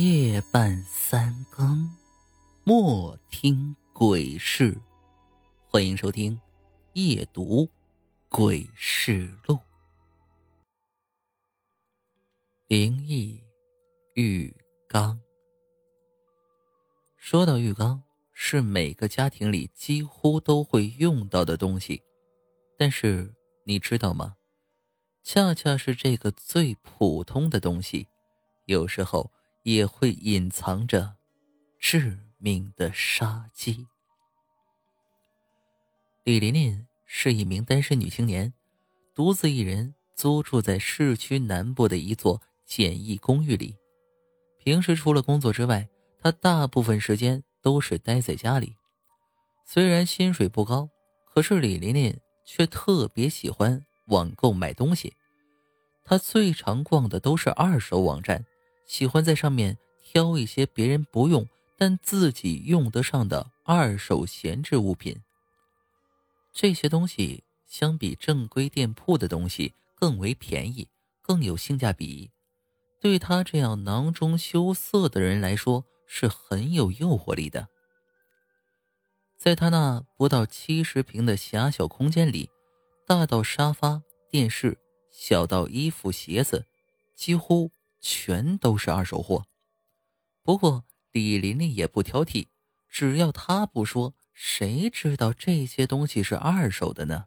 夜半三更，莫听鬼事。欢迎收听《夜读鬼事录》。灵异浴缸。说到浴缸，是每个家庭里几乎都会用到的东西，但是你知道吗？恰恰是这个最普通的东西，有时候。也会隐藏着致命的杀机。李琳琳是一名单身女青年，独自一人租住在市区南部的一座简易公寓里。平时除了工作之外，她大部分时间都是待在家里。虽然薪水不高，可是李琳琳却特别喜欢网购买东西。她最常逛的都是二手网站。喜欢在上面挑一些别人不用但自己用得上的二手闲置物品。这些东西相比正规店铺的东西更为便宜，更有性价比，对他这样囊中羞涩的人来说是很有诱惑力的。在他那不到七十平的狭小空间里，大到沙发、电视，小到衣服、鞋子，几乎。全都是二手货，不过李琳琳也不挑剔，只要她不说，谁知道这些东西是二手的呢？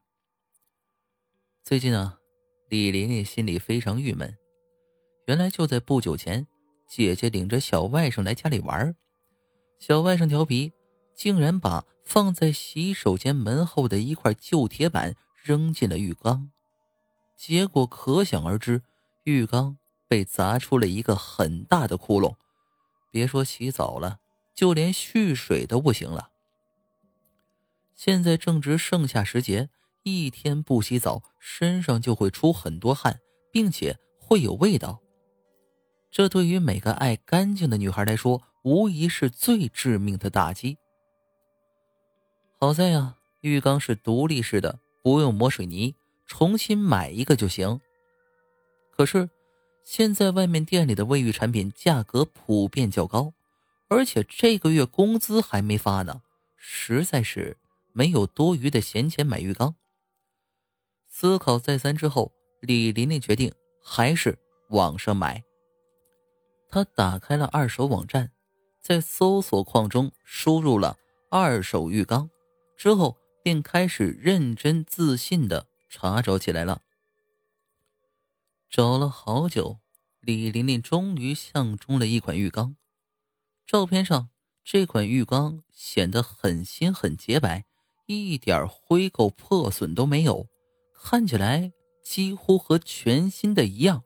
最近啊，李琳琳心里非常郁闷。原来就在不久前，姐姐领着小外甥来家里玩，小外甥调皮，竟然把放在洗手间门后的一块旧铁板扔进了浴缸，结果可想而知，浴缸。被砸出了一个很大的窟窿，别说洗澡了，就连蓄水都不行了。现在正值盛夏时节，一天不洗澡，身上就会出很多汗，并且会有味道。这对于每个爱干净的女孩来说，无疑是最致命的打击。好在呀，浴缸是独立式的，不用抹水泥，重新买一个就行。可是。现在外面店里的卫浴产品价格普遍较高，而且这个月工资还没发呢，实在是没有多余的闲钱买浴缸。思考再三之后，李琳琳决定还是网上买。她打开了二手网站，在搜索框中输入了“二手浴缸”，之后便开始认真自信的查找起来了。找了好久，李琳琳终于相中了一款浴缸。照片上这款浴缸显得很新很洁白，一点灰垢破损都没有，看起来几乎和全新的一样。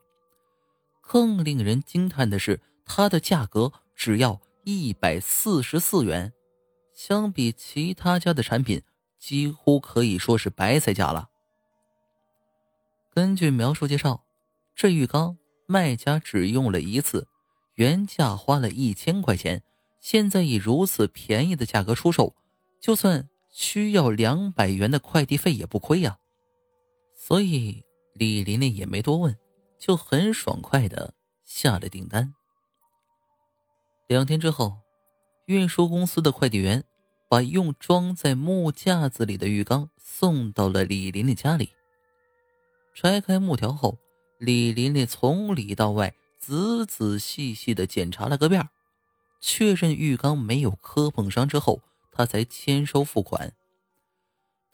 更令人惊叹的是，它的价格只要一百四十四元，相比其他家的产品，几乎可以说是白菜价了。根据描述介绍。这浴缸卖家只用了一次，原价花了一千块钱，现在以如此便宜的价格出售，就算需要两百元的快递费也不亏呀。所以李琳琳也没多问，就很爽快的下了订单。两天之后，运输公司的快递员把用装在木架子里的浴缸送到了李琳琳家里。拆开木条后。李琳琳从里到外仔仔细细的检查了个遍，确认浴缸没有磕碰伤之后，她才签收付款。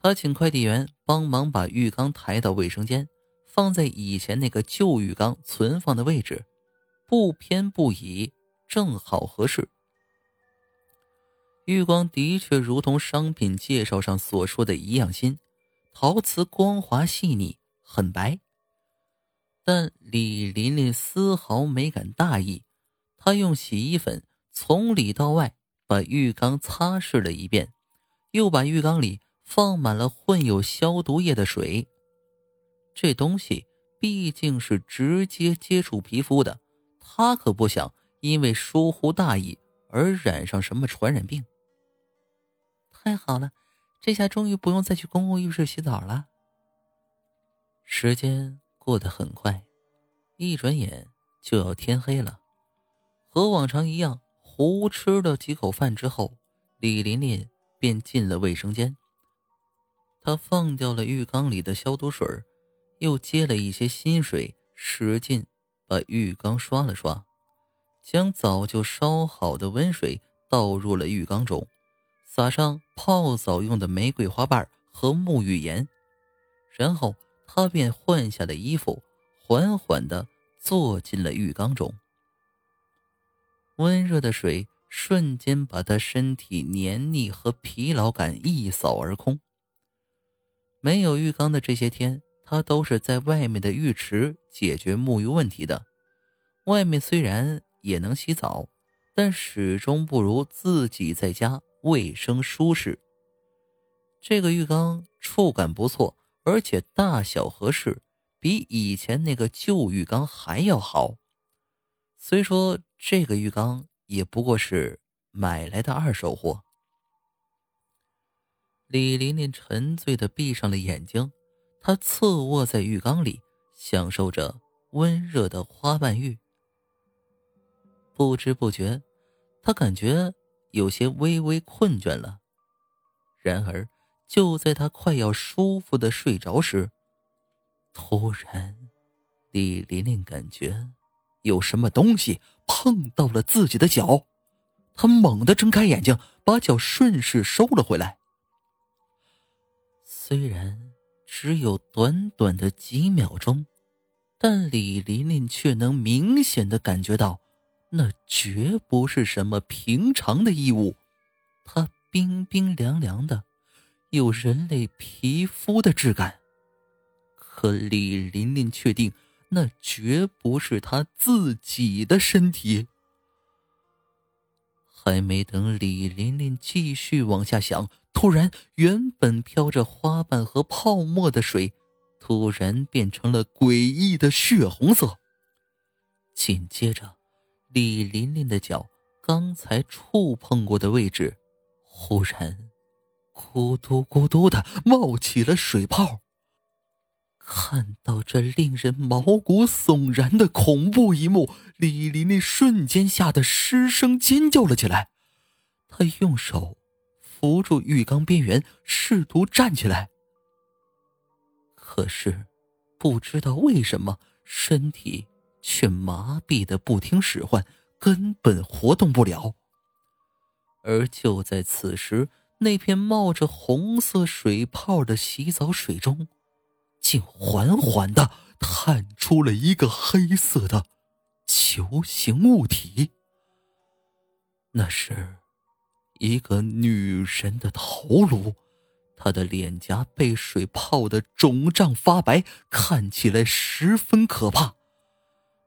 她请快递员帮忙把浴缸抬到卫生间，放在以前那个旧浴缸存放的位置，不偏不倚，正好合适。浴缸的确如同商品介绍上所说的一样新，陶瓷光滑细腻，很白。但李琳琳丝毫没敢大意，她用洗衣粉从里到外把浴缸擦拭了一遍，又把浴缸里放满了混有消毒液的水。这东西毕竟是直接接触皮肤的，她可不想因为疏忽大意而染上什么传染病。太好了，这下终于不用再去公共浴室洗澡了。时间。过得很快，一转眼就要天黑了。和往常一样，胡吃了几口饭之后，李琳琳便进了卫生间。她放掉了浴缸里的消毒水，又接了一些新水，使劲把浴缸刷了刷，将早就烧好的温水倒入了浴缸中，撒上泡澡用的玫瑰花瓣和沐浴盐，然后他便换下了衣服，缓缓地坐进了浴缸中。温热的水瞬间把他身体黏腻和疲劳感一扫而空。没有浴缸的这些天，他都是在外面的浴池解决沐浴问题的。外面虽然也能洗澡，但始终不如自己在家卫生舒适。这个浴缸触感不错，而且大小合适，比以前那个旧浴缸还要好。虽说。这个浴缸也不过是买来的二手货。李琳琳沉醉的闭上了眼睛，她侧卧在浴缸里，享受着温热的花瓣浴。不知不觉，她感觉有些微微困倦了。然而，就在他快要舒服的睡着时，突然，李琳琳感觉有什么东西。碰到了自己的脚，他猛地睁开眼睛，把脚顺势收了回来。虽然只有短短的几秒钟，但李琳琳却能明显的感觉到，那绝不是什么平常的异物，它冰冰凉凉的，有人类皮肤的质感。可李琳琳确定。那绝不是她自己的身体。还没等李琳琳继续往下想，突然，原本飘着花瓣和泡沫的水，突然变成了诡异的血红色。紧接着，李琳琳的脚刚才触碰过的位置，忽然，咕嘟咕嘟的冒起了水泡。看到这令人毛骨悚然的恐怖一幕，李琳琳瞬间吓得失声尖叫了起来。她用手扶住浴缸边缘，试图站起来，可是不知道为什么，身体却麻痹的不听使唤，根本活动不了。而就在此时，那片冒着红色水泡的洗澡水中。竟缓缓的探出了一个黑色的球形物体。那是一个女人的头颅，她的脸颊被水泡的肿胀发白，看起来十分可怕。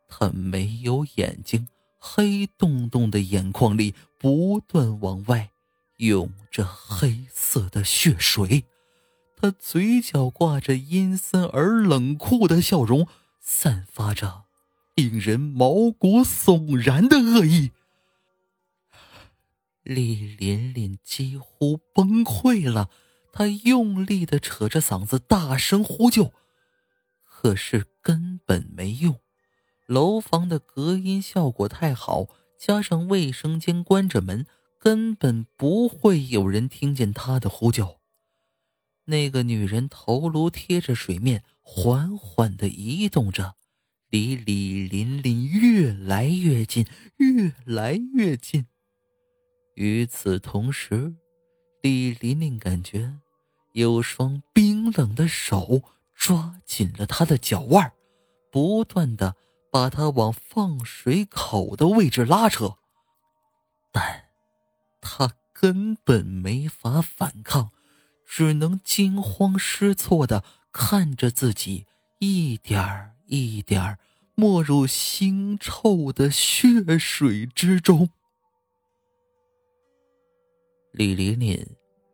她没有眼睛，黑洞洞的眼眶里不断往外涌着黑色的血水。他嘴角挂着阴森而冷酷的笑容，散发着令人毛骨悚然的恶意。李琳琳几乎崩溃了，她用力的扯着嗓子大声呼救，可是根本没用。楼房的隔音效果太好，加上卫生间关着门，根本不会有人听见他的呼救。那个女人头颅贴着水面，缓缓的移动着，离李琳琳越来越近，越来越近。与此同时，李琳琳感觉有双冰冷的手抓紧了她的脚腕，不断的把她往放水口的位置拉扯，但他根本没法反抗。只能惊慌失措的看着自己一点儿一点儿没入腥臭的血水之中。李琳琳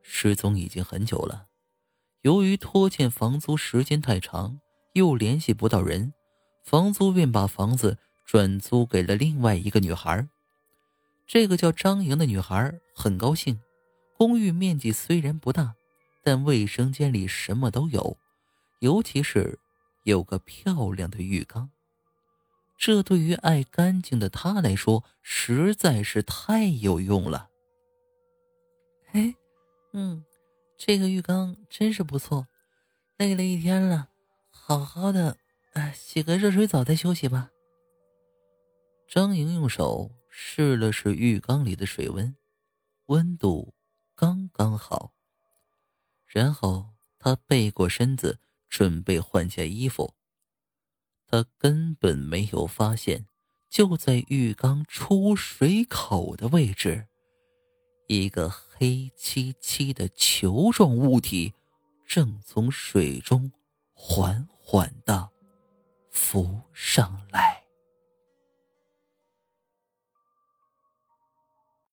失踪已经很久了，由于拖欠房租时间太长，又联系不到人，房租便把房子转租给了另外一个女孩。这个叫张莹的女孩很高兴，公寓面积虽然不大。但卫生间里什么都有，尤其是有个漂亮的浴缸。这对于爱干净的她来说实在是太有用了。哎，嗯，这个浴缸真是不错。累了一天了，好好的，哎，洗个热水澡再休息吧。张莹用手试了试浴缸里的水温，温度刚刚好。然后他背过身子，准备换件衣服。他根本没有发现，就在浴缸出水口的位置，一个黑漆漆的球状物体正从水中缓缓的浮上来。